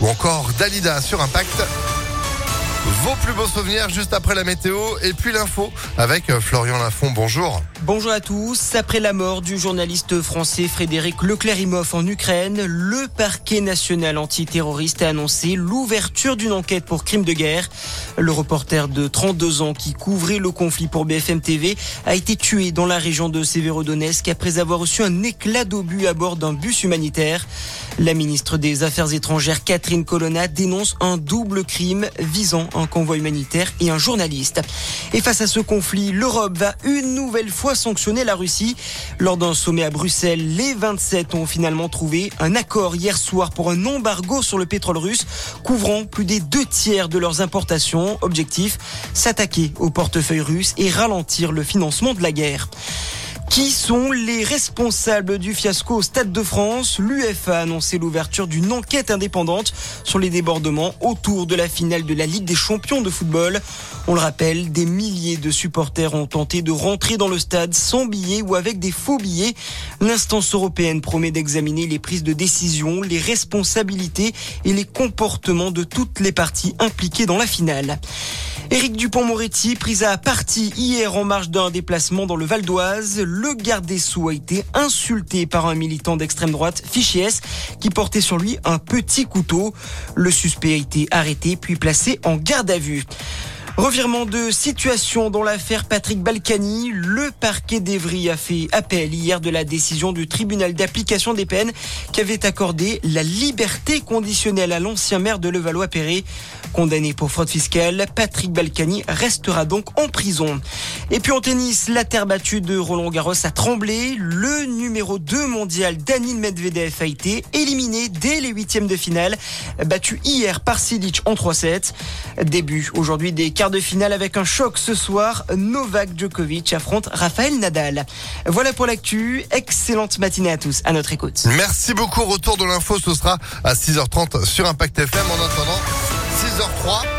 ou encore Dalida sur Impact. Vos plus beaux souvenirs juste après la météo et puis l'info avec euh, Florian Lafont. Bonjour. Bonjour à tous. Après la mort du journaliste français Frédéric Leclerimoff en Ukraine, le parquet national antiterroriste a annoncé l'ouverture d'une enquête pour crime de guerre. Le reporter de 32 ans qui couvrait le conflit pour BFM TV a été tué dans la région de Severodonetsk après avoir reçu un éclat d'obus à bord d'un bus humanitaire. La ministre des Affaires étrangères Catherine Colonna dénonce un double crime visant un convoi humanitaire et un journaliste. Et face à ce conflit, l'Europe va une nouvelle fois sanctionner la Russie. Lors d'un sommet à Bruxelles, les 27 ont finalement trouvé un accord hier soir pour un embargo sur le pétrole russe, couvrant plus des deux tiers de leurs importations. Objectif, s'attaquer au portefeuille russe et ralentir le financement de la guerre. Qui sont les responsables du fiasco au Stade de France? L'UEFA a annoncé l'ouverture d'une enquête indépendante sur les débordements autour de la finale de la Ligue des champions de football. On le rappelle, des milliers de supporters ont tenté de rentrer dans le stade sans billets ou avec des faux billets. L'instance européenne promet d'examiner les prises de décision, les responsabilités et les comportements de toutes les parties impliquées dans la finale. Éric Dupont-Moretti, pris à partie hier en marge d'un déplacement dans le Val d'Oise, le garde des Sceaux a été insulté par un militant d'extrême droite, Fichier qui portait sur lui un petit couteau. Le suspect a été arrêté puis placé en garde à vue. Revirement de situation dans l'affaire Patrick Balkany. Le parquet d'Evry a fait appel hier de la décision du tribunal d'application des peines qui avait accordé la liberté conditionnelle à l'ancien maire de Levallois-Perret. Condamné pour fraude fiscale, Patrick Balkany restera donc en prison. Et puis en tennis, la terre battue de Roland Garros a tremblé. Le numéro 2 mondial Danil Medvedev a été éliminé dès les huitièmes de finale, battu hier par Silic en 3-7. Début aujourd'hui des de finale avec un choc ce soir. Novak Djokovic affronte Raphaël Nadal. Voilà pour l'actu. Excellente matinée à tous. À notre écoute. Merci beaucoup. Retour de l'info, ce sera à 6h30 sur Impact FM. En attendant, 6h03.